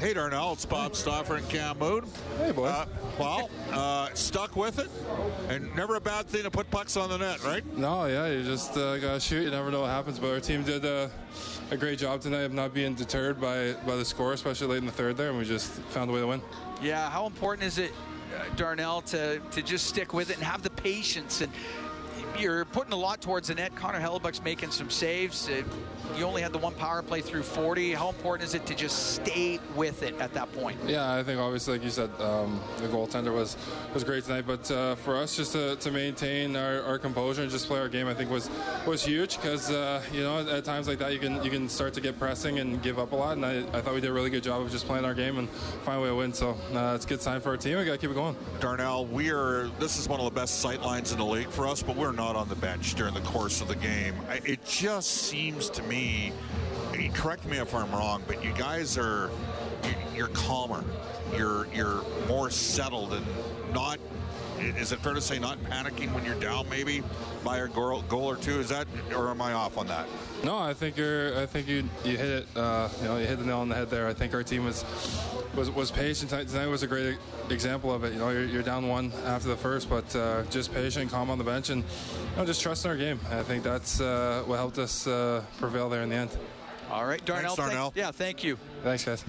Hey, Darnell, it's Bob Stauffer and Cam Moon. Hey, boy. Uh, well, uh, stuck with it, and never a bad thing to put pucks on the net, right? No, yeah, you just uh, gotta shoot. You never know what happens. But our team did uh, a great job tonight of not being deterred by by the score, especially late in the third there, and we just found a way to win. Yeah, how important is it, uh, Darnell, to, to just stick with it and have the patience? And you're putting a lot towards the net. Connor Hellebuyck's making some saves. Uh, you only had the one power play through 40. How important is it to just stay with it at that point? Yeah, I think obviously, like you said, um, the goaltender was was great tonight. But uh, for us, just to, to maintain our, our composure and just play our game, I think was was huge because uh, you know at times like that you can you can start to get pressing and give up a lot. And I, I thought we did a really good job of just playing our game and find a way to win. So uh, it's a good sign for our team. We got to keep it going. Darnell, we are. This is one of the best sight lines in the league for us, but we're not on the bench during the course of the game. It just seems to me. Eh, correct me if I'm wrong, but you guys are. you- You're calmer. You're you're more settled and not. Is it fair to say not panicking when you're down maybe by a goal, goal or two? Is that or am I off on that? No, I think you're. I think you you hit it. Uh, you know, you hit the nail on the head there. I think our team was was was patient. Tonight tonight was a great example of it. You know, you're, you're down one after the first, but uh, just patient, calm on the bench, and you know, just trust in our game. I think that's uh, what helped us uh, prevail there in the end. All right, Darnell. Thanks, Darnell. Thank, yeah, thank you. Thanks, guys.